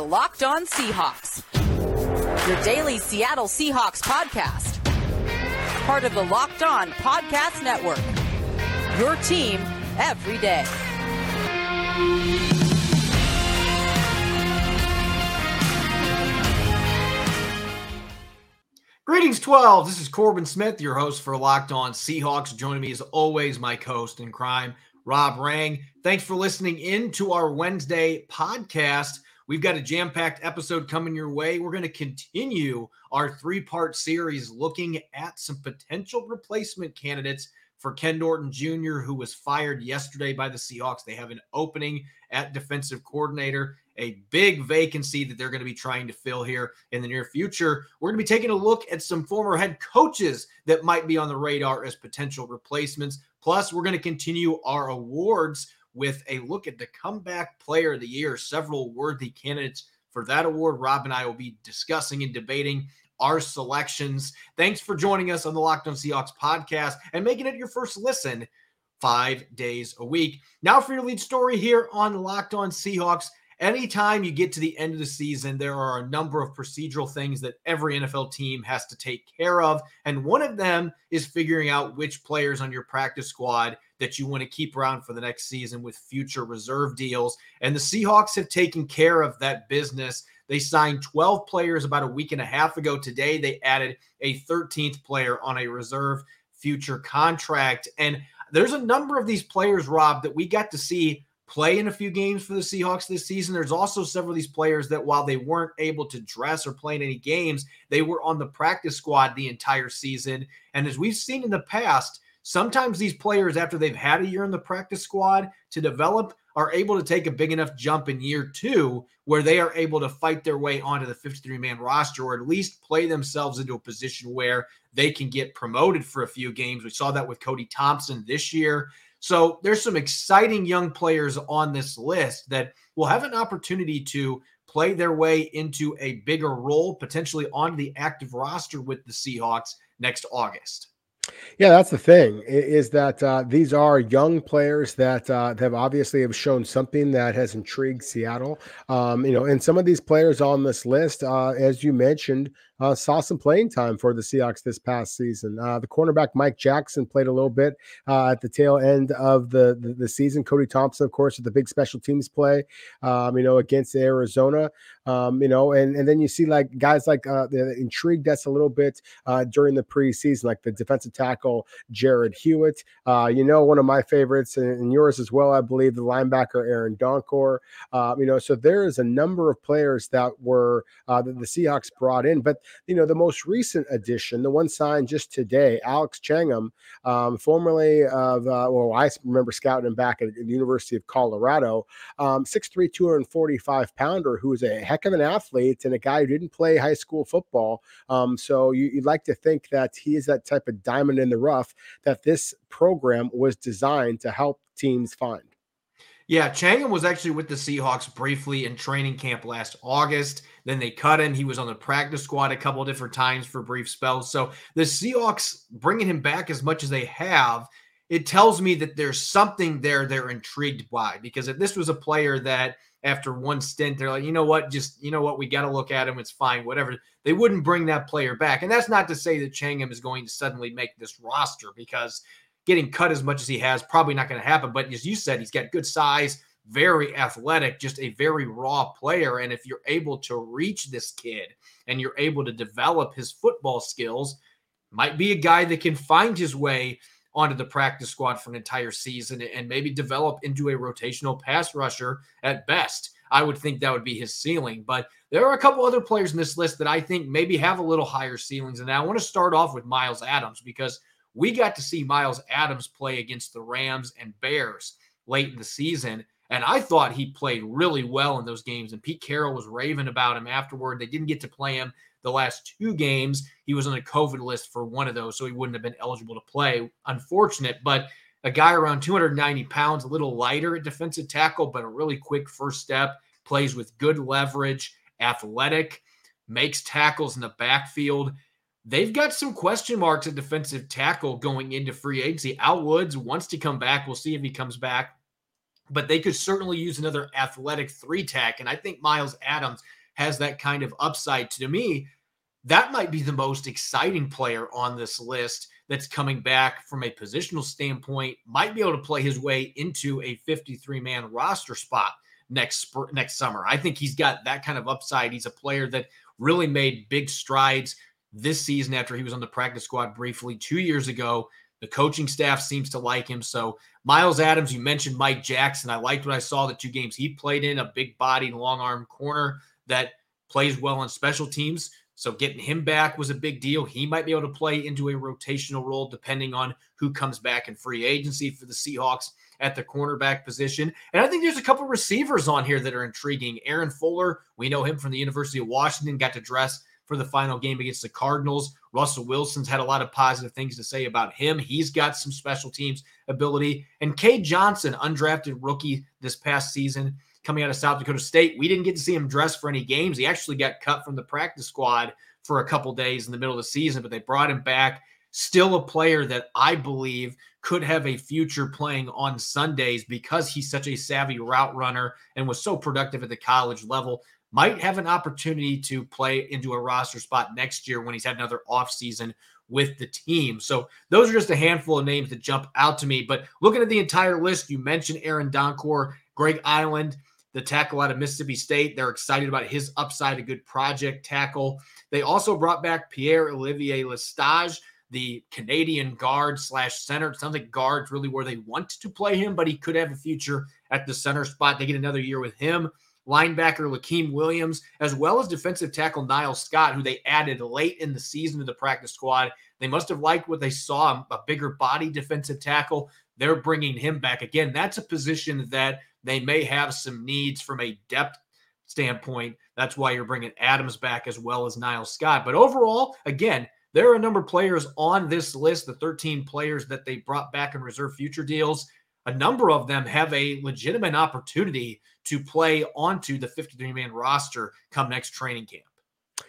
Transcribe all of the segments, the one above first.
are Locked On Seahawks, your daily Seattle Seahawks podcast. Part of the Locked On Podcast Network. Your team every day. Greetings, 12. This is Corbin Smith, your host for Locked On Seahawks. Joining me as always, my co-host in crime, Rob Rang. Thanks for listening in to our Wednesday podcast. We've got a jam-packed episode coming your way. We're going to continue our three-part series looking at some potential replacement candidates for Ken Norton Jr., who was fired yesterday by the Seahawks. They have an opening at defensive coordinator, a big vacancy that they're going to be trying to fill here in the near future. We're going to be taking a look at some former head coaches that might be on the radar as potential replacements. Plus, we're going to continue our awards with a look at the comeback player of the year, several worthy candidates for that award. Rob and I will be discussing and debating our selections. Thanks for joining us on the Locked On Seahawks podcast and making it your first listen five days a week. Now, for your lead story here on Locked On Seahawks. Anytime you get to the end of the season, there are a number of procedural things that every NFL team has to take care of. And one of them is figuring out which players on your practice squad that you want to keep around for the next season with future reserve deals. And the Seahawks have taken care of that business. They signed 12 players about a week and a half ago. Today, they added a 13th player on a reserve future contract. And there's a number of these players, Rob, that we got to see play in a few games for the Seahawks this season. There's also several of these players that, while they weren't able to dress or play in any games, they were on the practice squad the entire season. And as we've seen in the past, sometimes these players, after they've had a year in the practice squad to develop, are able to take a big enough jump in year two where they are able to fight their way onto the 53 man roster or at least play themselves into a position where they can get promoted for a few games. We saw that with Cody Thompson this year. So there's some exciting young players on this list that will have an opportunity to play their way into a bigger role, potentially on the active roster with the Seahawks next August. Yeah, that's the thing is that uh, these are young players that uh, have obviously have shown something that has intrigued Seattle. Um, you know, and some of these players on this list, uh, as you mentioned, uh, saw some playing time for the Seahawks this past season. Uh, the cornerback Mike Jackson played a little bit uh, at the tail end of the, the, the season. Cody Thompson, of course, with the big special teams play, um, you know, against Arizona. Um, you know, and and then you see like guys like uh, the intrigued us a little bit uh, during the preseason, like the defensive tackle Jarrod Hewitt. Uh, you know, one of my favorites and, and, yours as well, I believe, the linebacker Aaron Donkor. Uh, you know, so there is a number of players that were uh, that the Seahawks brought in, but you know, the most recent addition, the one signed just today, Alex Tchangam, um, formerly of, uh, well, I remember scouting him back at the University of Colorado, um, 6'3, 245 pounder, who is a heck of an athlete and a guy who didn't play high school football. Um, so you, would like to think that he is that type of diamond in the rough that this program was designed to help teams find. Yeah, Tchangam was actually with the Seahawks briefly in training camp last August. Then they cut him. He was on the practice squad a couple different times for brief spells. So the Seahawks bringing him back as much as they have, it tells me that there's something there they're intrigued by. Because if this was a player that after one stint, they're like, you know what, just you know what, we got to look at him. It's fine, whatever. They wouldn't bring that player back. And that's not to say that Tchangam is going to suddenly make this roster because getting cut as much as he has, probably not going to happen. But as you said, he's got good size, very athletic, just a very raw player. And if you're able to reach this kid and you're able to develop his football skills, might be a guy that can find his way onto the practice squad for an entire season and maybe develop into a rotational pass rusher at best. I would think that would be his ceiling. But there are a couple other players in this list that I think maybe have a little higher ceilings. And I want to start off with Miles Adams because we got to see Miles Adams play against the Rams and Bears late in the season. And I thought he played really well in those games. And Pete Carroll was raving about him afterward. They didn't get to play him the last two games. He was on the COVID list for one of those, so he wouldn't have been eligible to play. Unfortunate, but a guy around 290 pounds, a little lighter at defensive tackle, but a really quick first step, plays with good leverage, athletic, makes tackles in the backfield. They've got some question marks at defensive tackle going into free agency. Al Woods wants to come back. We'll see if he comes back but they could certainly use another athletic three tech. And I think Miles Adams has that kind of upside. To me, that might be the most exciting player on this list that's coming back from a positional standpoint, might be able to play his way into a 53 man roster spot next next summer. I think he's got that kind of upside. He's a player that really made big strides this season after he was on the practice squad briefly two years ago. The coaching staff seems to like him. So, Miles Adams, you mentioned Mike Jackson. I liked what I saw the two games he played in, a big bodied, long arm corner that plays well on special teams. So, getting him back was a big deal. He might be able to play into a rotational role depending on who comes back in free agency for the Seahawks at the cornerback position. And I think there's a couple receivers on here that are intriguing. Aaron Fuller, we know him from the University of Washington, got to dress for the final game against the Cardinals. Russell Wilson's had a lot of positive things to say about him. He's got some special teams ability. And Cade Johnson, undrafted rookie this past season, coming out of South Dakota State. We didn't get to see him dress for any games. He actually got cut from the practice squad for a couple days in the middle of the season, but they brought him back. Still a player that I believe could have a future playing on Sundays because he's such a savvy route runner and was so productive at the college level might have an opportunity to play into a roster spot next year when he's had another offseason with the team. So those are just a handful of names that jump out to me. But looking at the entire list, you mentioned Aaron Donkor, Greg Eiland, the tackle out of Mississippi State. They're excited about his upside, a good project tackle. They also brought back Pierre Olivier Lestage, the Canadian guard slash center. It sounds like guard's really where they want to play him, but he could have a future at the center spot. They get another year with him linebacker Lakiem Williams, as well as defensive tackle Niles Scott, who they added late in the season to the practice squad. They must have liked what they saw a bigger body defensive tackle. They're bringing him back. Again, that's a position that they may have some needs from a depth standpoint. That's why you're bringing Adams back as well as Niles Scott. But overall, again, there are a number of players on this list, the 13 players that they brought back in reserve future deals a number of them have a legitimate opportunity to play onto the 53 man roster come next training camp.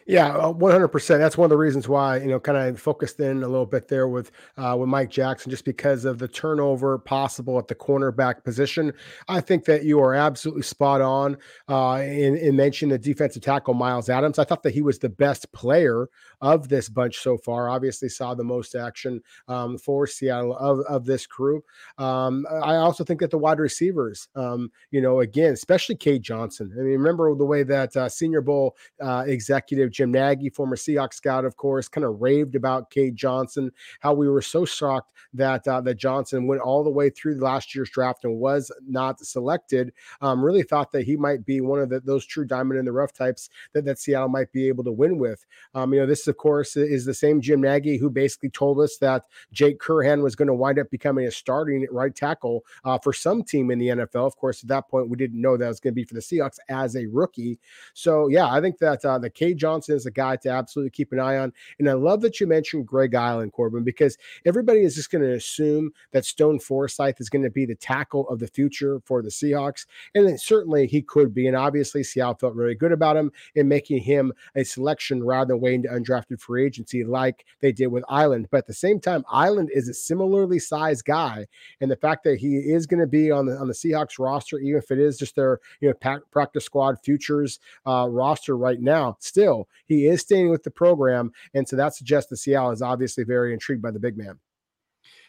Yeah, one hundred percent. That's one of the reasons why you know kind of focused in a little bit there with uh, with Mike Jackson, just because of the turnover possible at the cornerback position. I think that you are absolutely spot on uh, in in mentioning the defensive tackle Miles Adams. I thought that he was the best player of this bunch so far. Obviously, saw the most action um, for Seattle of of this crew. Um, I also think that the wide receivers, um, you know, again, especially Cade Johnson. I mean, remember the way that uh, Senior Bowl uh, executive Jim Nagy, former Seahawks scout, of course, kind of raved about Cade Johnson, how we were so shocked that uh, that Johnson went all the way through last year's draft and was not selected. Um, really thought that he might be one of the, those true diamond in the rough types that, that Seattle might be able to win with. Um, you know, this, of course, is the same Jim Nagy who basically told us that Jake Curhan was going to wind up becoming a starting right tackle uh, for some team in the NFL. Of course, at that point, we didn't know that was going to be for the Seahawks as a rookie. So, yeah, I think that uh, the Cade Johnson Johnson is a guy to absolutely keep an eye on. And I love that you mentioned Greg Eiland, Corbin, because everybody is just going to assume that Stone Forsythe is going to be the tackle of the future for the Seahawks. And certainly he could be. And obviously, Seattle felt really good about him in making him a selection rather than waiting to undrafted free agency like they did with Eiland. But at the same time, Eiland is a similarly sized guy. And the fact that he is going to be on the on the Seahawks roster, even if it is just their you know practice squad futures uh, roster right now, still he is staying with the program. And so that suggests that Seattle is obviously very intrigued by the big man.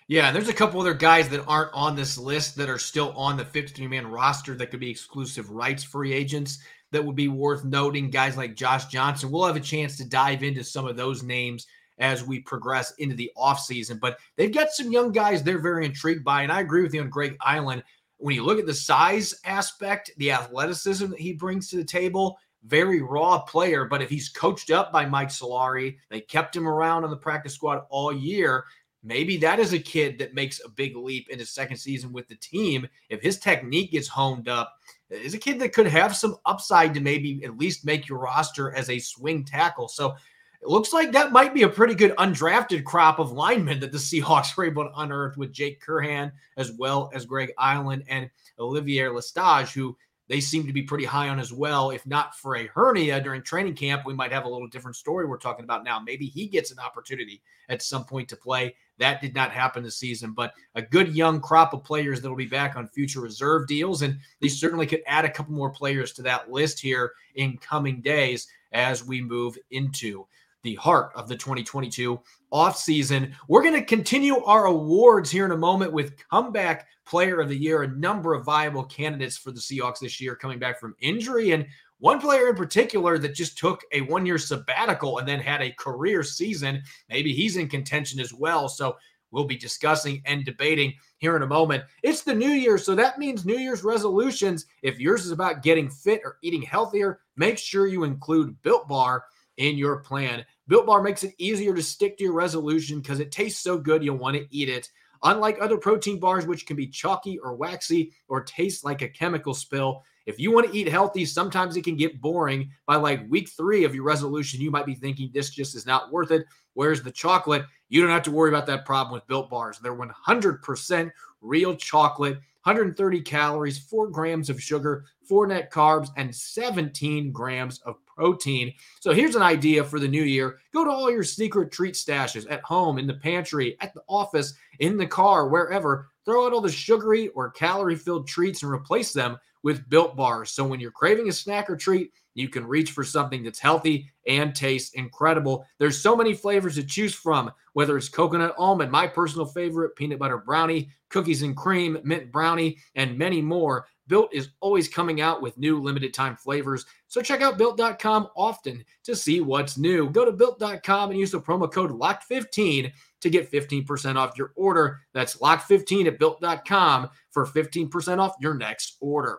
Yeah, there's a couple other guys that aren't on this list that are still on the 53 man roster that could be exclusive rights free agents that would be worth noting. Guys like Josh Johnson. We'll have a chance to dive into some of those names as we progress into the offseason. But they've got some young guys they're very intrigued by. And I agree with you on Greg Eiland. When you look at the size aspect, the athleticism that he brings to the table, very raw player, but if he's coached up by Mike Solari, they kept him around on the practice squad all year. Maybe that is a kid that makes a big leap into second season with the team. If his technique gets honed up, is a kid that could have some upside to maybe at least make your roster as a swing tackle. So it looks like that might be a pretty good undrafted crop of linemen that the Seahawks were able to unearth with Jake Curhan as well as Greg Eiland and Olivier Lestage, who they seem to be pretty high on as well. If not for a hernia during training camp, we might have a little different story we're talking about now. Maybe he gets an opportunity at some point to play That did not happen this season, but a good young crop of players that will be back on future reserve deals. And they certainly could add a couple more players to that list here in coming days as we move into the heart of the 2022 offseason. We're going to continue our awards here in a moment with comeback player of the year, a number of viable candidates for the Seahawks this year coming back from injury. And one player in particular that just took a one year sabbatical and then had a career season. Maybe he's in contention as well. So we'll be discussing and debating here in a moment. It's the new year, so that means New Year's resolutions. If yours is about getting fit or eating healthier, make sure you include Built Bar in your plan. Built Bar makes it easier to stick to your resolution because it tastes so good you'll want to eat it. Unlike other protein bars, which can be chalky or waxy or taste like a chemical spill, if you want to eat healthy, sometimes it can get boring. By like week three of your resolution, you might be thinking this just is not worth it. Where's the chocolate? You don't have to worry about that problem with built bars. They're 100% real chocolate, 130 calories, four grams of sugar, four net carbs, and 17 grams of protein. So here's an idea for the new year go to all your secret treat stashes at home, in the pantry, at the office, in the car, wherever. Throw out all the sugary or calorie filled treats and replace them with built bars. So when you're craving a snack or treat, you can reach for something that's healthy and tastes incredible. There's so many flavors to choose from, whether it's coconut almond, my personal favorite, peanut butter brownie, cookies and cream, mint brownie, and many more. Built is always coming out with new limited time flavors. So check out built.com often to see what's new. Go to built.com and use the promo code LOCKED15 to get 15% off your order. That's lock15 at built.com for 15% off your next order.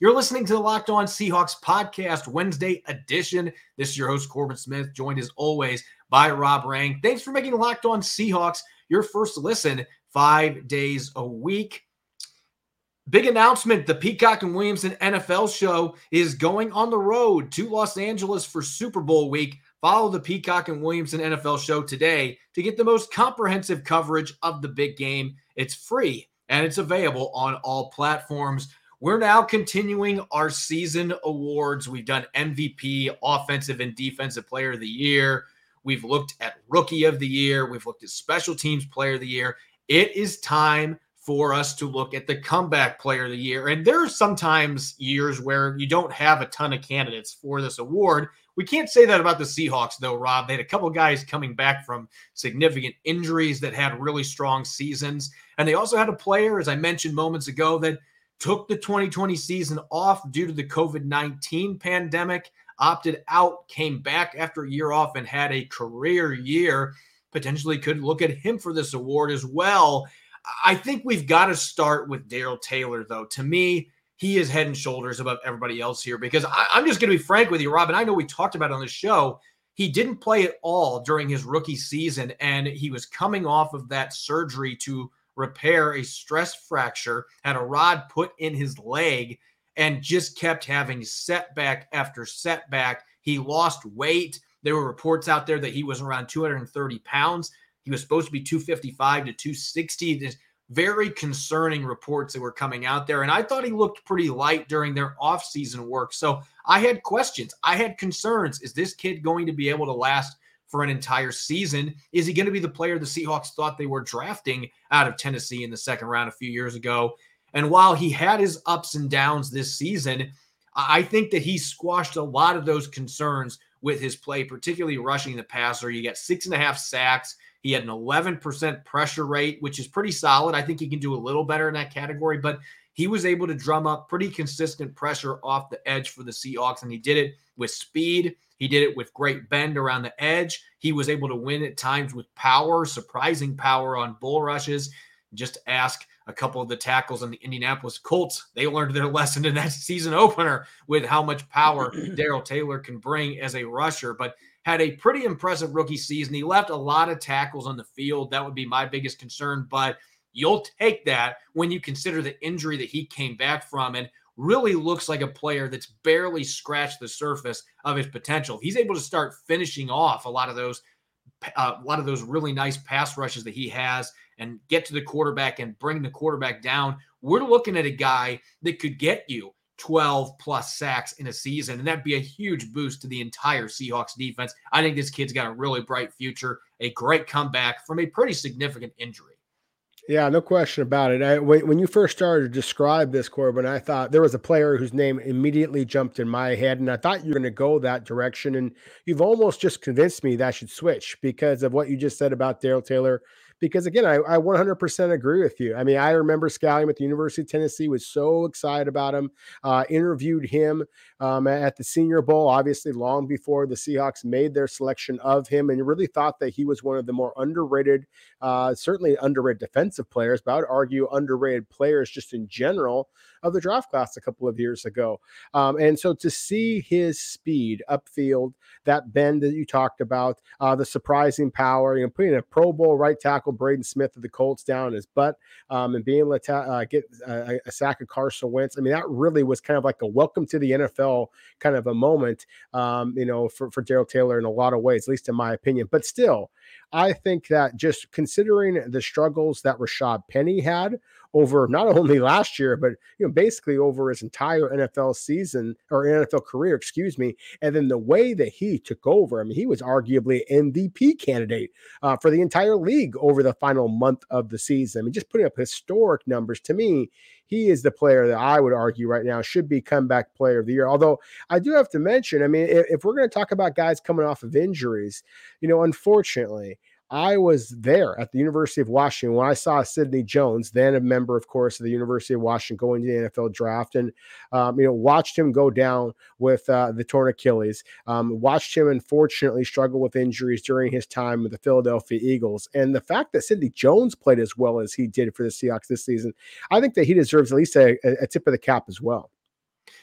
You're listening to the Locked On Seahawks podcast, Wednesday edition. This is your host, Corbin Smith, joined as always by Rob Rang. Thanks for making Locked On Seahawks your first listen five days a week. Big announcement the Peacock and Williamson NFL show is going on the road to Los Angeles for Super Bowl week. Follow the Peacock and Williamson NFL show today to get the most comprehensive coverage of the big game. It's free and it's available on all platforms. We're now continuing our season awards. We've done MVP, Offensive and Defensive Player of the Year. We've looked at Rookie of the Year. We've looked at Special Teams Player of the Year. It is time for us to look at the Comeback Player of the Year. And there are sometimes years where you don't have a ton of candidates for this award. We can't say that about the Seahawks, though, Rob. They had a couple guys coming back from significant injuries that had really strong seasons. And they also had a player, as I mentioned moments ago, that took the 2020 season off due to the COVID 19 pandemic, opted out, came back after a year off, and had a career year. Potentially could look at him for this award as well. I think we've got to start with Darrell Taylor, though. To me, he is head and shoulders above everybody else here because I, am just going to be frank with you, Robin. I know we talked about on the show. He didn't play at all during his rookie season, and he was coming off of that surgery to repair a stress fracture, had a rod put in his leg, and just kept having setback after setback. He lost weight. There were reports out there that he was around 230 pounds. He was supposed to be 255 to 260. Very concerning reports that were coming out there. And I thought he looked pretty light during their offseason work. So I had questions. I had concerns. Is this kid going to be able to last for an entire season. Is he going to be the player the Seahawks thought they were drafting out of Tennessee in the second round a few years ago? And while he had his ups and downs this season, I think that he squashed a lot of those concerns with his play, particularly rushing the passer. You got six and a half sacks. He had an 11% pressure rate, which is pretty solid. I think he can do a little better in that category, but he was able to drum up pretty consistent pressure off the edge for the Seahawks, and he did it with speed he did it with great bend around the edge. He was able to win at times with power, surprising power on bull rushes. Just ask a couple of the tackles on the Indianapolis Colts. They learned their lesson in that season opener with how much power Darrell Taylor can bring as a rusher, but had a pretty impressive rookie season. He left a lot of tackles on the field. That would be my biggest concern, but you'll take that when you consider the injury that he came back from. And really looks like a player that's barely scratched the surface of his potential. He's able to start finishing off a lot of those uh, a lot of those really nice pass rushes that he has and get to the quarterback and bring the quarterback down. We're looking at a guy that could get you 12 plus sacks in a season. And that'd be a huge boost to the entire Seahawks defense. I think this kid's got a really bright future, a great comeback from a pretty significant injury. Yeah, no question about it. I, when, when you first started to describe this, Corbin, I thought there was a player whose name immediately jumped in my head, and I thought you were going to go that direction. And you've almost just convinced me that I should switch because of what you just said about Darrell Taylor because again, I, I 100% agree with you. I mean, I remember scouting at the University of Tennessee, was so excited about him, uh, interviewed him um, at the Senior Bowl, obviously long before the Seahawks made their selection of him, and really thought that he was one of the more underrated, uh, certainly underrated defensive players, but I would argue underrated players just in general of the draft class a couple of years ago. Um, and so to see his speed upfield, that bend that you talked about, uh, the surprising power, you know, putting a Pro Bowl right tackle Braden Smith of the Colts down his butt um, and being able to uh, get a, a, sack of Carson Wentz. I mean, that really was kind of like a welcome to the NFL kind of a moment, um, you know, for, for Darrell Taylor in a lot of ways, at least in my opinion. But still, I think that just considering the struggles that Rashad Penny had over not only last year, but you know, basically over his entire NFL season or NFL career, excuse me. And then the way that he took over, I mean, he was arguably MVP candidate uh, for the entire league over the final month of the season. I mean, just putting up historic numbers to me, he is the player that I would argue right now should be comeback player of the year. Although I do have to mention, I mean, if, if we're going to talk about guys coming off of injuries, you know, unfortunately, I was there at the University of Washington when I saw Sidney Jones, then a member, of course, of the University of Washington, going to the NFL draft, and um, you know watched him go down with uh, the torn Achilles. Um, watched him, unfortunately, struggle with injuries during his time with the Philadelphia Eagles, and the fact that Sidney Jones played as well as he did for the Seahawks this season, I think that he deserves at least a, a tip of the cap as well.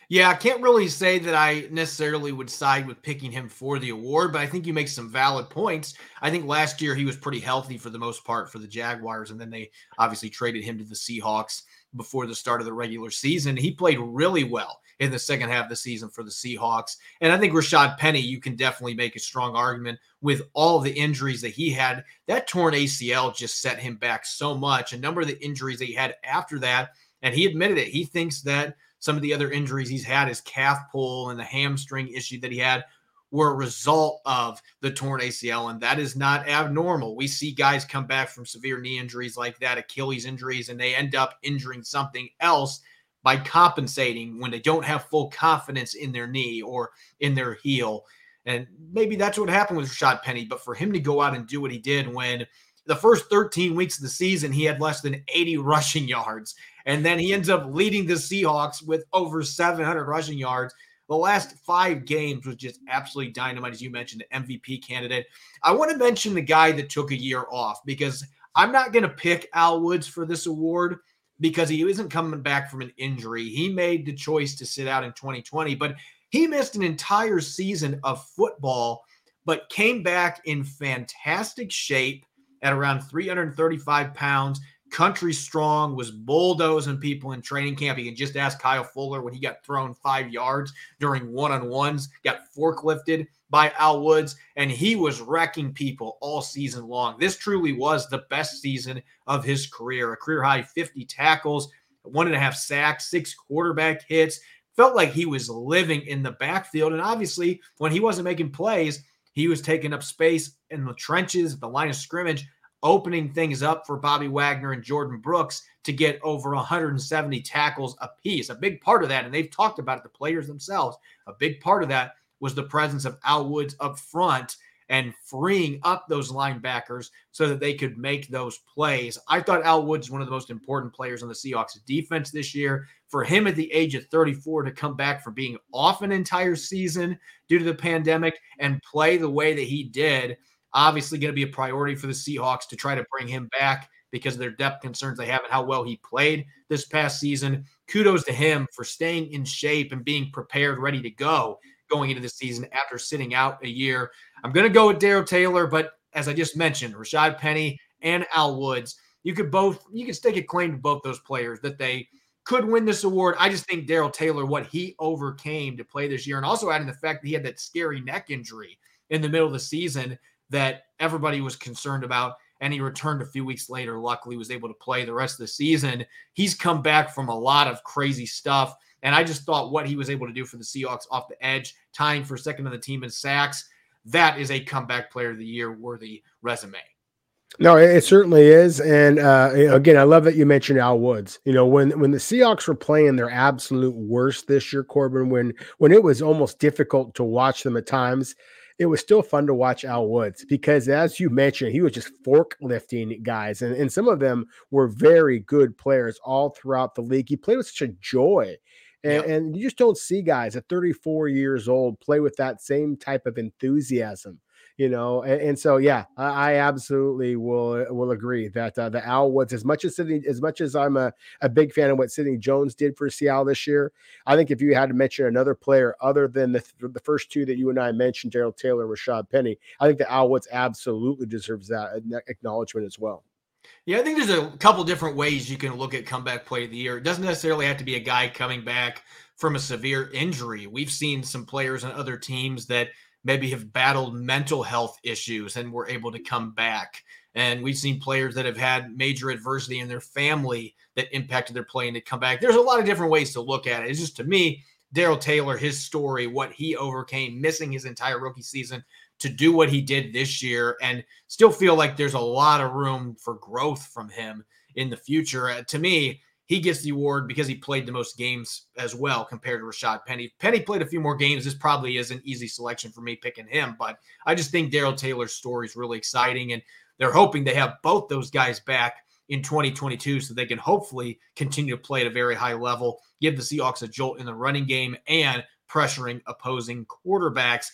Yeah, I can't really say that I necessarily would side with picking him for the award, but I think you make some valid points. I think last year he was pretty healthy for the most part for the Jaguars, and then they obviously traded him to the Seahawks before the start of the regular season. He played really well in the second half of the season for the Seahawks. And I think Rashad Penny, you can definitely make a strong argument with all the injuries that he had. That torn ACL just set him back so much. A number of the injuries that he had after that, and he admitted it. He thinks that some of the other injuries he's had, his calf pull and the hamstring issue that he had, were a result of the torn ACL, and that is not abnormal. We see guys come back from severe knee injuries like that, Achilles injuries, and they end up injuring something else by compensating when they don't have full confidence in their knee or in their heel. And maybe that's what happened with Rashad Penny. But for him to go out and do what he did when the first 13 weeks of the season, he had less than 80 rushing yards. And then he ends up leading the Seahawks with over 700 rushing yards. The last five games was just absolutely dynamite, as you mentioned, the MVP candidate. I want to mention the guy that took a year off because I'm not going to pick Al Woods for this award because he isn't coming back from an injury. He made the choice to sit out in 2020, but he missed an entire season of football, but came back in fantastic shape at around 335 pounds country strong, was bulldozing people in training camp. You can just ask Kyle Fuller when he got thrown five yards during one on ones, got forklifted by Al Woods, and he was wrecking people all season long. This truly was the best season of his career a career high 50 tackles, one and a half sacks, six quarterback hits. Felt like he was living in the backfield. And obviously, when he wasn't making plays, he was taking up space in the trenches, the line of scrimmage opening things up for Bobby Wagner and Jordyn Brooks to get over 170 tackles apiece. A big part of that, and they've talked about it, the players themselves, a big part of that was the presence of Al Woods up front and freeing up those linebackers so that they could make those plays. I thought Al Woods is one of the most important players on the Seahawks defense this year. For him at the age of 34 to come back from being off an entire season due to the pandemic and play the way that he did – obviously going to be a priority for the Seahawks to try to bring him back because of their depth concerns they have and how well he played this past season. Kudos to him for staying in shape and being prepared, ready to go going into the season after sitting out a year. I'm going to go with Darrell Taylor, but as I just mentioned, Rashad Penny and Al Woods, you could both you could stake a claim to both those players that they could win this award. I just think Darrell Taylor, what he overcame to play this year, and also adding the fact that he had that scary neck injury in the middle of the season that everybody was concerned about. And he returned a few weeks later. Luckily, was able to play the rest of the season. He's come back from a lot of crazy stuff. And I just thought what he was able to do for the Seahawks off the edge, tying for second on the team in sacks, that is a comeback player of the year worthy resume. No, it certainly is, and uh, again, I love that you mentioned Al Woods. You know, when when the Seahawks were playing their absolute worst this year, Corbin, when when it was almost difficult to watch them at times, it was still fun to watch Al Woods because, as you mentioned, he was just forklifting guys, and, and some of them were very good players all throughout the league. He played with such a joy. And, and you just don't see guys at 34 years old play with that same type of enthusiasm you know, and, and so yeah, I, I, absolutely will will agree that uh, the Al Woods, as much as Sidney, as much as I'm a, a big fan of what Sidney Jones did for Seattle this year, I think if you had to mention another player other than the the first two that you and I mentioned, Darrell Taylor, Rashad Penny, I think the Al Woods absolutely deserves that acknowledgement as well. Yeah, I think there's a couple different ways you can look at comeback play of the year. It doesn't necessarily have to be a guy coming back from a severe injury. We've seen some players on other teams that maybe have battled mental health issues and were able to come back. And we've seen players that have had major adversity in their family that impacted their play and they come back. There's a lot of different ways to look at it. It's just to me, Darrell Taylor, his story, what he overcame, missing his entire rookie season to do what he did this year, and still feel like there's a lot of room for growth from him in the future. Uh, to me, he gets the award because he played the most games as well compared to Rashad Penny. Penny played a few more games. This probably is an easy selection for me picking him, but I just think Darrell Taylor's story is really exciting, and they're hoping they have both those guys back in 2022 so they can hopefully continue to play at a very high level, give the Seahawks a jolt in the running game, and pressuring opposing quarterbacks.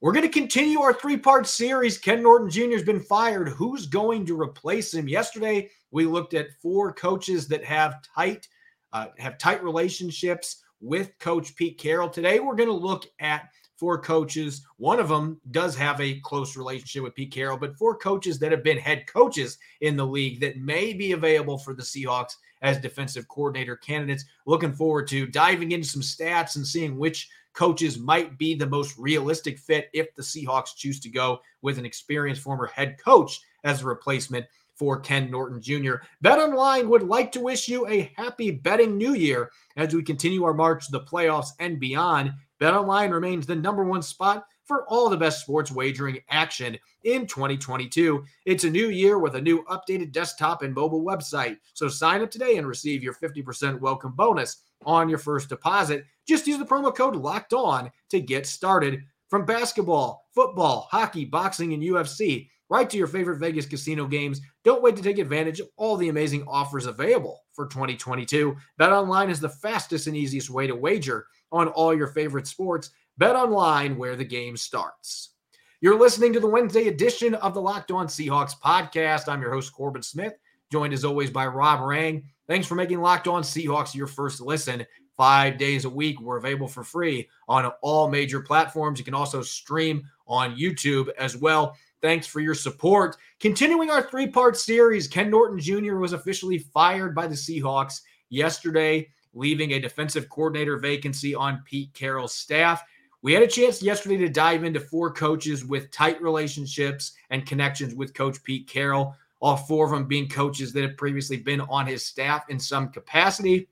We're going to continue our three part series. Ken Norton Jr. has been fired. Who's going to replace him? Yesterday, we looked at four coaches that have tight uh, have tight relationships with Coach Pete Carroll. Today, we're going to look at four coaches. One of them does have a close relationship with Pete Carroll, but four coaches that have been head coaches in the league that may be available for the Seahawks as defensive coordinator candidates. Looking forward to diving into some stats and seeing which coaches might be the most realistic fit if the Seahawks choose to go with an experienced former head coach as a replacement for Ken Norton Jr. Bet Online would like to wish you a happy betting new year as we continue our march to the playoffs and beyond. Bet Online remains the number one spot for all the best sports wagering action in 2022. It's a new year with a new updated desktop and mobile website. So sign up today and receive your 50% welcome bonus on your first deposit. Just use the promo code locked on to get started. From basketball, football, hockey, boxing, and UFC, right to your favorite Vegas casino games. Don't wait to take advantage of all the amazing offers available for 2022. Bet online is the fastest and easiest way to wager on all your favorite sports. Bet online where the game starts. You're listening to the Wednesday edition of the Locked On Seahawks podcast. I'm your host, Corbin Smith, joined as always by Rob Rang. Thanks for making Locked On Seahawks your first listen five days a week. We're available for free on all major platforms. You can also stream on YouTube as well. Thanks for your support. Continuing our three part series, Ken Norton Jr. was officially fired by the Seahawks yesterday, leaving a defensive coordinator vacancy on Pete Carroll's staff. We had a chance yesterday to dive into four coaches with tight relationships and connections with Coach Pete Carroll, all four of them being coaches that have previously been on his staff in some capacity.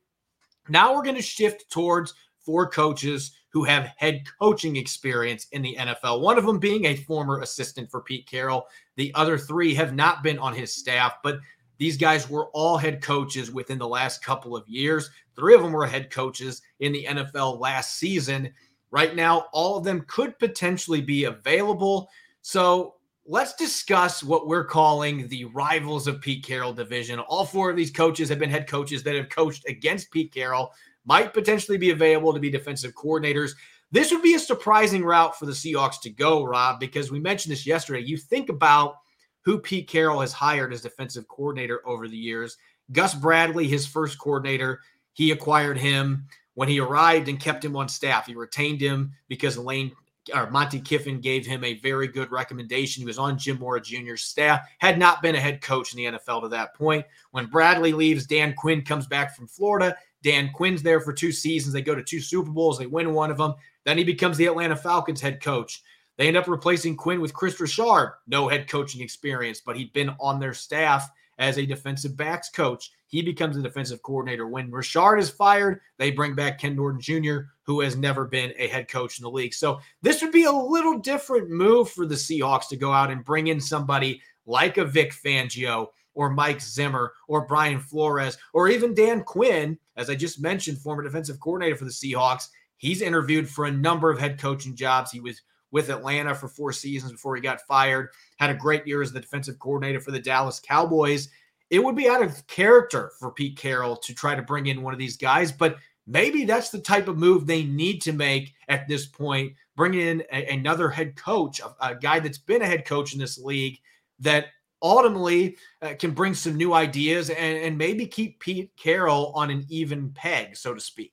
Now we're going to shift towards four coaches who have head coaching experience in the NFL. One of them being a former assistant for Pete Carroll. The other three have not been on his staff, but these guys were all head coaches within the last couple of years. Three of them were head coaches in the NFL last season. Right now, all of them could potentially be available. So let's discuss what we're calling the rivals of Pete Carroll division. All four of these coaches have been head coaches that have coached against Pete Carroll, might potentially be available to be defensive coordinators. This would be a surprising route for the Seahawks to go, Rob, because we mentioned this yesterday. You think about who Pete Carroll has hired as defensive coordinator over the years. Gus Bradley, his first coordinator, he acquired him when he arrived and kept him on staff. He retained him because Lane or Monty Kiffin gave him a very good recommendation. He was on Jim Mora Jr.'s staff, had not been a head coach in the NFL to that point. When Bradley leaves, Dan Quinn comes back from Florida. Dan Quinn's there for two seasons. They go to two Super Bowls. They win one of them. Then he becomes the Atlanta Falcons head coach. They end up replacing Quinn with Kris Richard. No head coaching experience, but he'd been on their staff as a defensive backs coach. He becomes a defensive coordinator. When Richard is fired, they bring back Ken Norton Jr., who has never been a head coach in the league. So this would be a little different move for the Seahawks to go out and bring in somebody like a Vic Fangio or Mike Zimmer or Brian Flores or even Dan Quinn, as I just mentioned, former defensive coordinator for the Seahawks. He's interviewed for a number of head coaching jobs. He was with Atlanta for four seasons before he got fired. Had a great year as the defensive coordinator for the Dallas Cowboys. It would be out of character for Pete Carroll to try to bring in one of these guys, but maybe that's the type of move they need to make at this point. Bring in a, another head coach, a, a, guy that's been a head coach in this league that ultimately uh, can bring some new ideas and, and maybe keep Pete Carroll on an even peg, so to speak.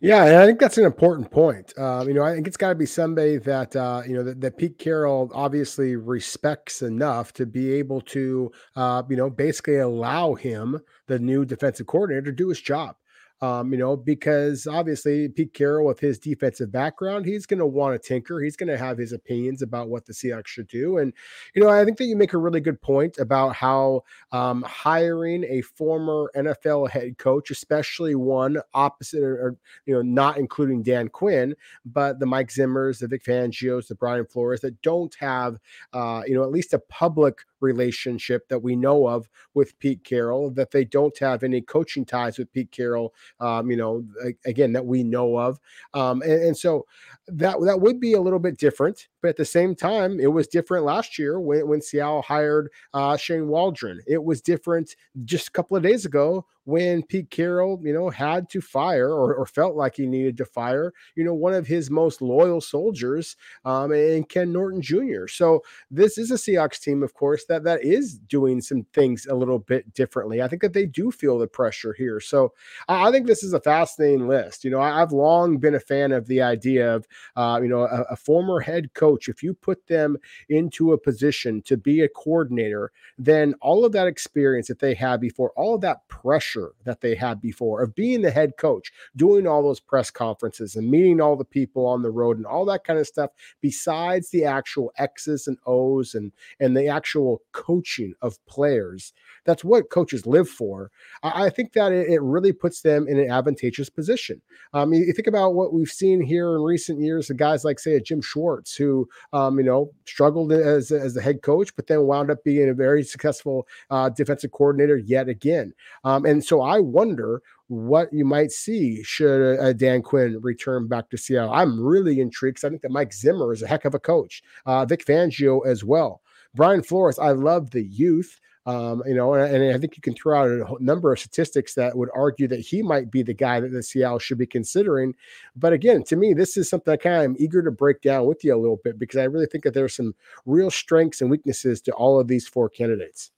Yeah, and I think that's an important point. Um, you know, I think it's got to be somebody that uh, you know that, that, Pete Carroll obviously respects enough to be able to, uh, you know, basically allow him, the new defensive coordinator, to do his job. Um, you know, because obviously Pete Carroll, with his defensive background, he's going to want to tinker. He's going to have his opinions about what the Seahawks should do. And, you know, I think that you make a really good point about how um, hiring a former NFL head coach, especially one opposite or, or, you know, not including Dan Quinn, but the Mike Zimmers, the Vic Fangios, the Brian Flores that don't have, uh, you know, at least a public relationship that we know of with Pete Carroll, that they don't have any coaching ties with Pete Carroll, um, you know, again, that we know of. Um, and, and, so that that would be a little bit different. But at the same time, it was different last year when, when Seattle hired uh, Shane Waldron. It was different just a couple of days ago when Pete Carroll, you know, had to fire or, or felt like he needed to fire, you know, one of his most loyal soldiers, um, and Ken Norton Jr. So this is a Seahawks team, of course, that that is doing some things a little bit differently. I think that they do feel the pressure here. So I, I think this is a fascinating list. You know, I, have long been a fan of the idea of, uh, you know, a, a former head coach. If you put them into a position to be a coordinator, then all of that experience that they had before, all of that pressure that they had before of being the head coach, doing all those press conferences and meeting all the people on the road and all that kind of stuff, besides the actual X's and O's and, and the actual coaching of players. That's what coaches live for. I, I think that it, it, really puts them in an advantageous position. Um, you, you, think about what we've seen here in recent years, the guys like, say, Jim Schwartz, who, um, you know, struggled as, as a head coach, but then wound up being a very successful uh, defensive coordinator yet again. Um, and so I wonder what you might see should uh, Dan Quinn return back to Seattle. I'm really intrigued because I think that Mike Zimmer is a heck of a coach. Uh, Vic Fangio as well. Brian Flores, I love the youth. Um, you know, and, and, I think you can throw out a number of statistics that would argue that he might be the guy that the Seattle should be considering. But again, to me, this is something I kind of am eager to break down with you a little bit because I really think that there's some real strengths and weaknesses to all of these four candidates.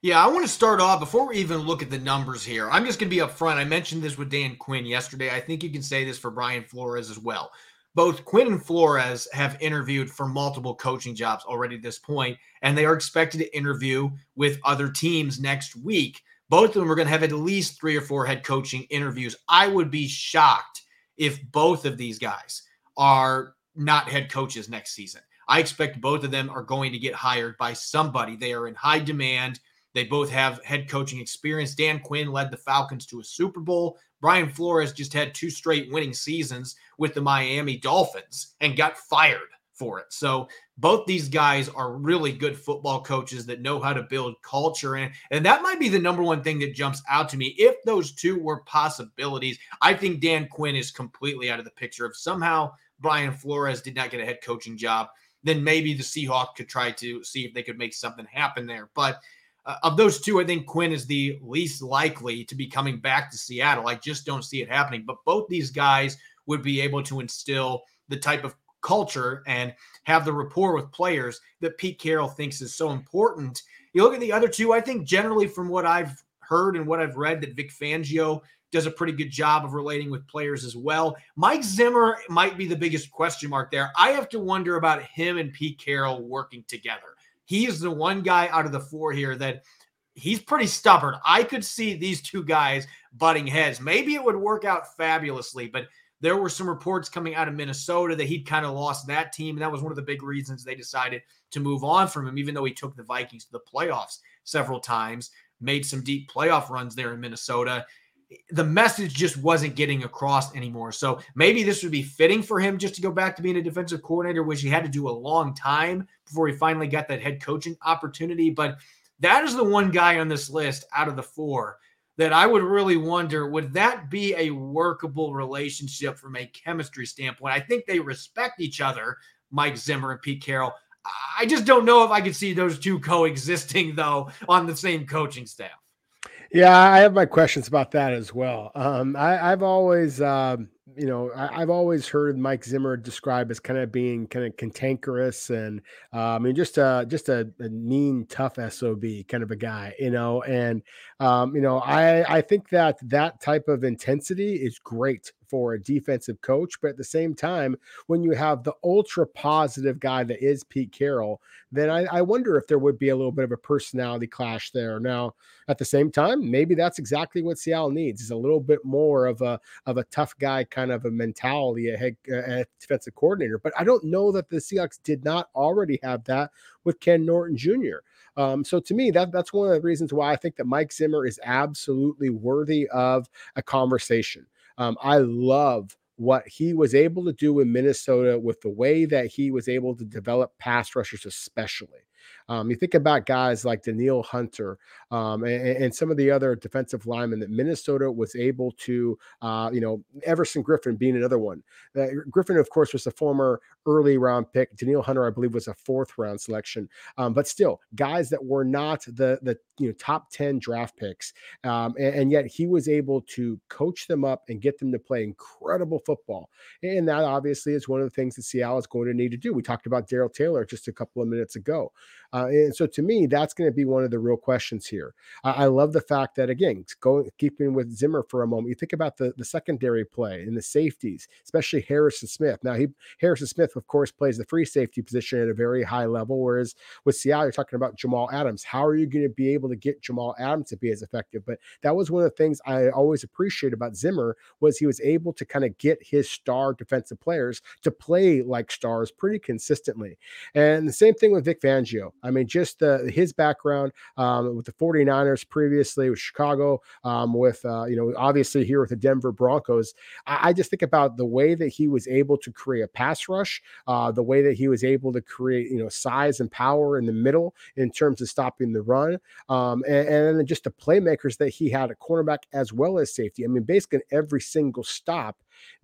Yeah, I want to start off before we even look at the numbers here. I'm just going to be upfront. I mentioned this with Dan Quinn yesterday. I think you can say this for Brian Flores as well. Both Quinn and Flores have interviewed for multiple coaching jobs already at this point, and they are expected to interview with other teams next week. Both of them are going to have at least three or four head coaching interviews. I would be shocked if both of these guys are not head coaches next season. I expect both of them are going to get hired by somebody. They are in high demand. They both have head coaching experience. Dan Quinn led the Falcons to a Super Bowl. Brian Flores just had two straight winning seasons with the Miami Dolphins and got fired for it. So both these guys are really good football coaches that know how to build culture and and that might be the number one thing that jumps out to me if those two were possibilities i think dan quinn is completely out of the picture if somehow brian flores did not get a head coaching job then maybe the seahawks could try to see if they could make something happen there but uh, of those two, I think Quinn is the least likely to be coming back to Seattle. I just don't see it happening. But both these guys would be able to instill the type of culture and have the rapport with players that Pete Carroll thinks is so important. You look at the other two, I think generally from what I've heard and what I've read, that Vic Fangio does a pretty good job of relating with players as well. Mike Zimmer might be the biggest question mark there. I have to wonder about him and Pete Carroll working together he is the one guy out of the four here that he's pretty stubborn. I could see these two guys butting heads. Maybe it would work out fabulously, but there were some reports coming out of Minnesota that he'd kind of lost that team. And that was one of the big reasons they decided to move on from him, even though he took the Vikings to the playoffs several times, made some deep playoff runs there in Minnesota. The message just wasn't getting across anymore. So maybe this would be fitting for him just to go back to being a defensive coordinator, which he had to do a long time before he finally got that head coaching opportunity. But that is the one guy on this list out of the four that I would really wonder would that be a workable relationship from a chemistry standpoint? I think they respect each other, Mike Zimmer and Pete Carroll. I just don't know if I could see those two coexisting though on the same coaching staff. Yeah, I have my questions about that as well. Um, I, have always, um, you know, I, have always heard Mike Zimmer described as kind of being kind of cantankerous and, I mean, just a just a, a, mean, tough sob kind of a guy, you know. And, um, you know, I I think that that type of intensity is great for a defensive coach. But at the same time, when you have the ultra positive guy that is Pete Carroll, then I, I, wonder if there would be a little bit of a personality clash there. Now, at the same time, maybe that's exactly what Seattle needs is a little bit more of a of a tough guy kind of a mentality, a head a defensive coordinator. But I don't know that the Seahawks did not already have that with Ken Norton Jr. Um, so to me, that that's one of the reasons why I think that Mike Zimmer is absolutely worthy of a conversation. Um, I love what he was able to do in Minnesota with the way that he was able to develop pass rushers, especially. Um, you think about guys like Danielle Hunter um, and, and, some of the other defensive linemen that Minnesota was able to, uh, you know, Everson Griffen being another one. Uh, Griffen, of course, was a former early round pick. Danielle Hunter, I believe, was a fourth round selection. Um, but still, guys that were not the the you know top ten draft picks, um, and, and, yet he was able to coach them up and get them to play incredible football. And that obviously is one of the things that Seattle is going to need to do. We talked about Darrell Taylor just a couple of minutes ago. Uh, and so to me, that's going to be one of the real questions here. I, I love the fact that again, going keeping with Zimmer for a moment, you think about the the secondary play and the safeties, especially Harrison Smith. Now he Harrison Smith, of course, plays the free safety position at a very high level, whereas with Seattle, you're talking about Jamal Adams. How are you going to be able to get Jamal Adams to be as effective? But that was one of the things I always appreciate about Zimmer was he was able to kind of get his star defensive players to play like stars pretty consistently. And the same thing with Vic Fangio. I mean, just the, his background um, with the 49ers previously, with Chicago, um, with, uh, you know, obviously here with the Denver Broncos. I, I, just think about the way that he was able to create a pass rush, uh, the way that he was able to create, you know, size and power in the middle in terms of stopping the run, um, and, and then just the playmakers that he had at cornerback as well as safety. I mean, basically every single stop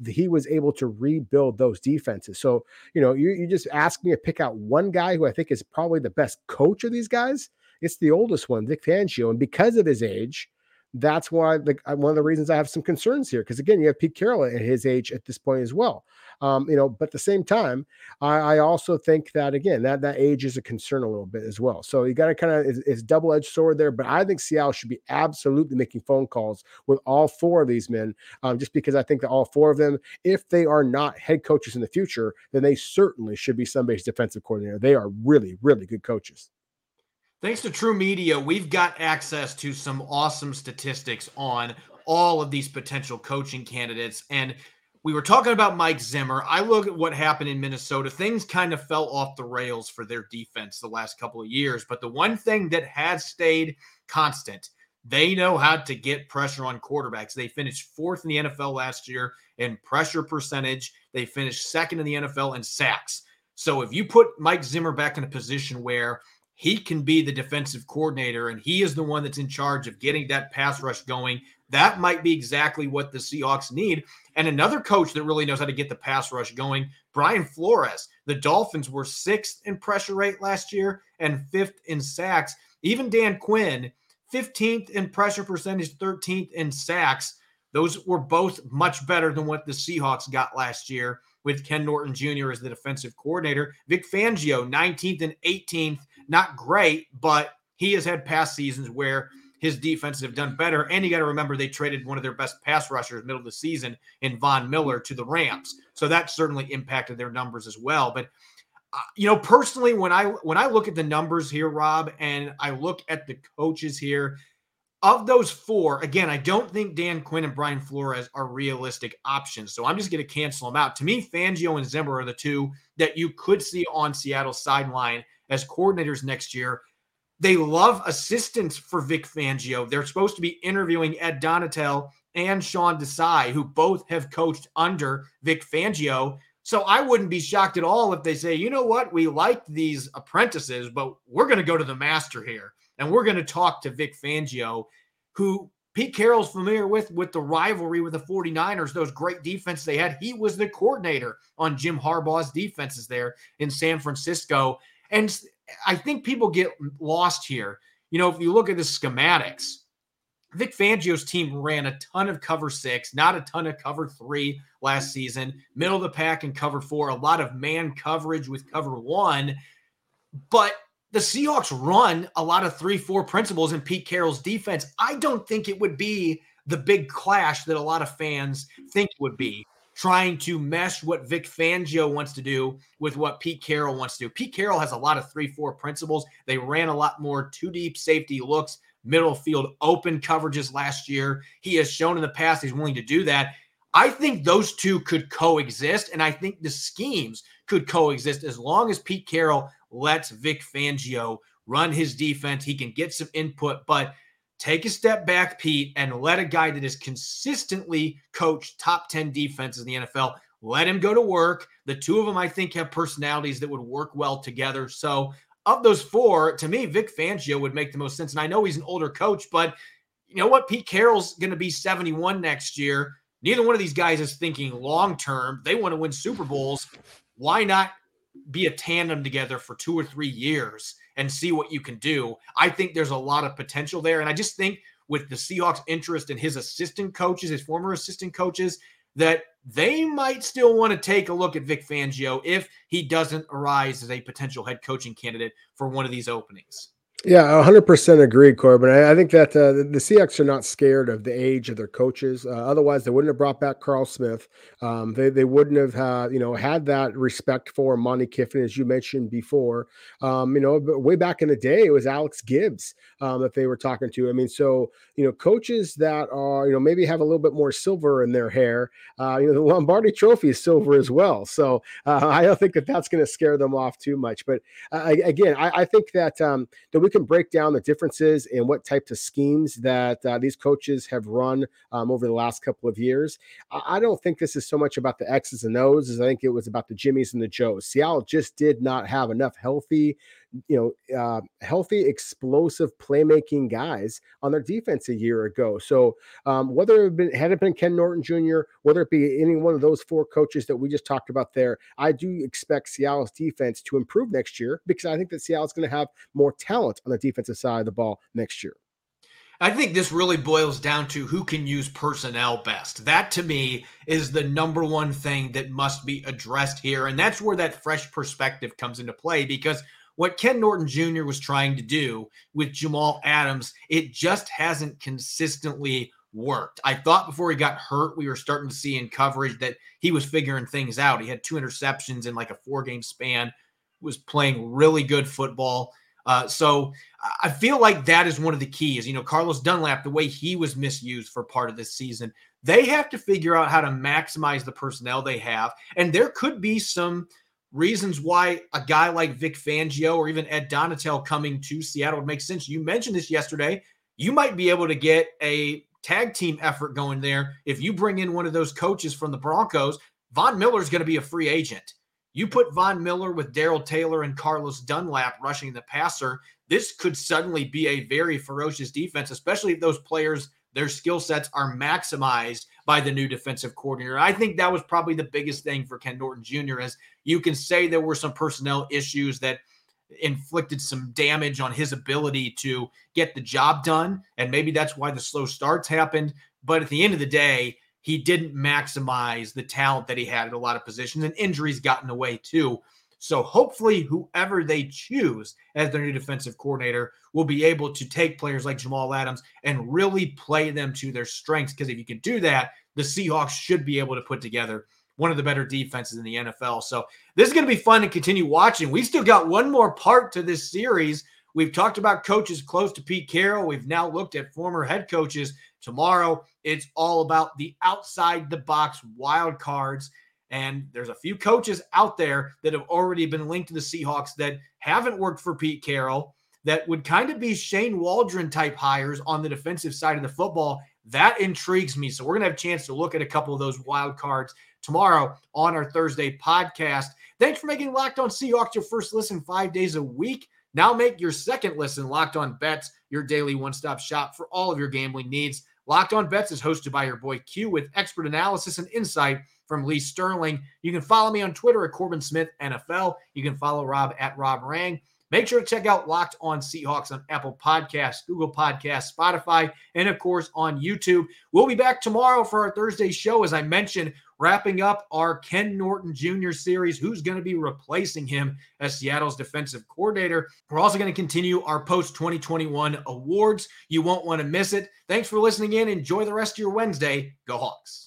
he was able to rebuild those defenses. So, you know, you, you just ask me to pick out one guy who I think is probably the best coach of these guys. It's the oldest one, Vic Fangio. And because of his age, that's why the, one of the reasons I have some concerns here. Because again, you have Pete Carroll at his age at this point as well. Um, you know, but at the same time, I, I, also think that again that that age is a concern a little bit as well. So you got to kind of it's, it's double edged sword there. But I think Seattle should be absolutely making phone calls with all four of these men, um, just because I think that all four of them, if they are not head coaches in the future, then they certainly should be somebody's defensive coordinator. They are really, really good coaches. Thanks to True Media, we've got access to some awesome statistics on all of these potential coaching candidates. And we were talking about Mike Zimmer. I look at what happened in Minnesota. Things kind of fell off the rails for their defense the last couple of years. But the one thing that has stayed constant, they know how to get pressure on quarterbacks. They finished fourth in the NFL last year in pressure percentage, they finished second in the NFL in sacks. So if you put Mike Zimmer back in a position where he can be the defensive coordinator and he is the one that's in charge of getting that pass rush going. That might be exactly what the Seahawks need. And another coach that really knows how to get the pass rush going, Brian Flores. The Dolphins were sixth in pressure rate last year and fifth in sacks. Even Dan Quinn, 15th in pressure percentage, 13th in sacks. Those were both much better than what the Seahawks got last year with Ken Norton Jr. as the defensive coordinator. Vic Fangio, 19th and 18th not great, but he has had past seasons where his defenses have done better. And you got to remember they traded one of their best pass rushers middle of the season in Von Miller to the Rams, so that certainly impacted their numbers as well. But uh, you know, personally, when I when I look at the numbers here, Rob, and I look at the coaches here, of those four, again, I don't think Dan Quinn and Brian Flores are realistic options. So I'm just going to cancel them out. To me, Fangio and Zimmer are the two that you could see on Seattle's sideline as coordinators next year. They love assistants for Vic Fangio. They're supposed to be interviewing Ed Donatell and Sean Desai, who both have coached under Vic Fangio. So I wouldn't be shocked at all if they say, you know what, we liked these apprentices, but we're going to go to the master here and we're going to talk to Vic Fangio, who Pete Carroll's familiar with with the rivalry with the 49ers, those great defenses they had. He was the coordinator on Jim Harbaugh's defenses there in San Francisco. And I think people get lost here. You know, if you look at the schematics, Vic Fangio's team ran a ton of cover six, not a ton of cover three last season, middle of the pack and cover four, a lot of man coverage with cover one. But the Seahawks run a lot of three, four principles in Pete Carroll's defense. I don't think it would be the big clash that a lot of fans think would be trying to mesh what Vic Fangio wants to do with what Pete Carroll wants to do. Pete Carroll has a lot of three, four principles. They ran a lot more two deep safety looks, middle field open coverages last year. He has shown in the past he's willing to do that. I think those two could coexist, and I think the schemes could coexist as long as Pete Carroll lets Vic Fangio run his defense. He can get some input, but take a step back, Pete, and let a guy that has consistently coached top 10 defenses in the NFL let him go to work. The two of them, I think, have personalities that would work well together. So, of those four, to me, Vic Fangio would make the most sense. And I know he's an older coach, but you know what? Pete Carroll's going to be 71 next year. Neither one of these guys is thinking long term. They want to win Super Bowls. Why not be a tandem together for two or three years and see what you can do. I think there's a lot of potential there. And I just think with the Seahawks' interest in his assistant coaches, his former assistant coaches, that they might still want to take a look at Vic Fangio if he doesn't arise as a potential head coaching candidate for one of these openings. Yeah, 100% agree, Corbin. I, I think that uh, the, the Seahawks are not scared of the age of their coaches. Uh, otherwise, they wouldn't have brought back Carl Smith. Um, they, they wouldn't have, uh, you know, had that respect for Monte Kiffin, as you mentioned before. Um, you know, way back in the day, it was Alex Gibbs um, that they were talking to. I mean, so, you know, coaches that are, you know, maybe have a little bit more silver in their hair, uh, you know, the Lombardi trophy is silver as well. So uh, I don't think that that's going to scare them off too much. But uh, again, I, I, think that, um, that we can break down the differences in what types of schemes that uh, these coaches have run um, over the last couple of years. I, don't think this is so much about the X's and O's as I think it was about the Jimmies and the Joes. Seattle just did not have enough healthy you know, uh, healthy, explosive playmaking guys on their defense a year ago. So um, whether it been, had it been Ken Norton Jr., whether it be any one of those four coaches that we just talked about there, I do expect Seattle's defense to improve next year because I think that Seattle's going to have more talent on the defensive side of the ball next year. I think this really boils down to who can use personnel best. That to me is the number one thing that must be addressed here. And that's where that fresh perspective comes into play because what Ken Norton Jr. was trying to do with Jamal Adams, it just hasn't consistently worked. I thought before he got hurt, we were starting to see in coverage that he was figuring things out. He had two interceptions in like a four game span, was playing really good football. Uh, so I feel like that is one of the keys. You know, Carlos Dunlap, the way he was misused for part of this season, they have to figure out how to maximize the personnel they have. And there could be some reasons why a guy like Vic Fangio or even Ed Donatell coming to Seattle would make sense. You mentioned this yesterday. You might be able to get a tag team effort going there if you bring in one of those coaches from the Broncos. Von Miller is going to be a free agent. You put Von Miller with Darrell Taylor and Carlos Dunlap rushing the passer. This could suddenly be a very ferocious defense, especially if those players, their skill sets are maximized by the new defensive coordinator. I think that was probably the biggest thing for Ken Norton Jr. As you can say there were some personnel issues that inflicted some damage on his ability to get the job done. And maybe that's why the slow starts happened. But at the end of the day, he didn't maximize the talent that he had at a lot of positions, and injuries got in the way too. So hopefully, whoever they choose as their new defensive coordinator will be able to take players like Jamal Adams and really play them to their strengths. Because if you can do that, the Seahawks should be able to put together one of the better defenses in the NFL. So this is going to be fun to continue watching. We still got one more part to this series. We've talked about coaches close to Pete Carroll. We've now looked at former head coaches. Tomorrow, it's all about the outside the box wild cards. And there's a few coaches out there that have already been linked to the Seahawks that haven't worked for Pete Carroll. That would kind of be Shane Waldron type hires on the defensive side of the football. That intrigues me. So we're going to have a chance to look at a couple of those wild cards tomorrow on our Thursday podcast. Thanks for making Locked On Seahawks your first listen five days a week. Now make your second listen Locked On Bets, your daily one stop shop for all of your gambling needs. Locked On Bets is hosted by your boy Q with expert analysis and insight from Lee Sterling. You can follow me on Twitter at Corbin Smith NFL. You can follow Rob at Rob Rang. Make sure to check out Locked On Seahawks on Apple Podcasts, Google Podcasts, Spotify, and of course on YouTube. We'll be back tomorrow for our Thursday show. As I mentioned, wrapping up our Ken Norton Jr. series. Who's going to be replacing him as Seattle's defensive coordinator? We're also going to continue our post 2021 awards. You won't want to miss it. Thanks for listening in. Enjoy the rest of your Wednesday. Go Hawks.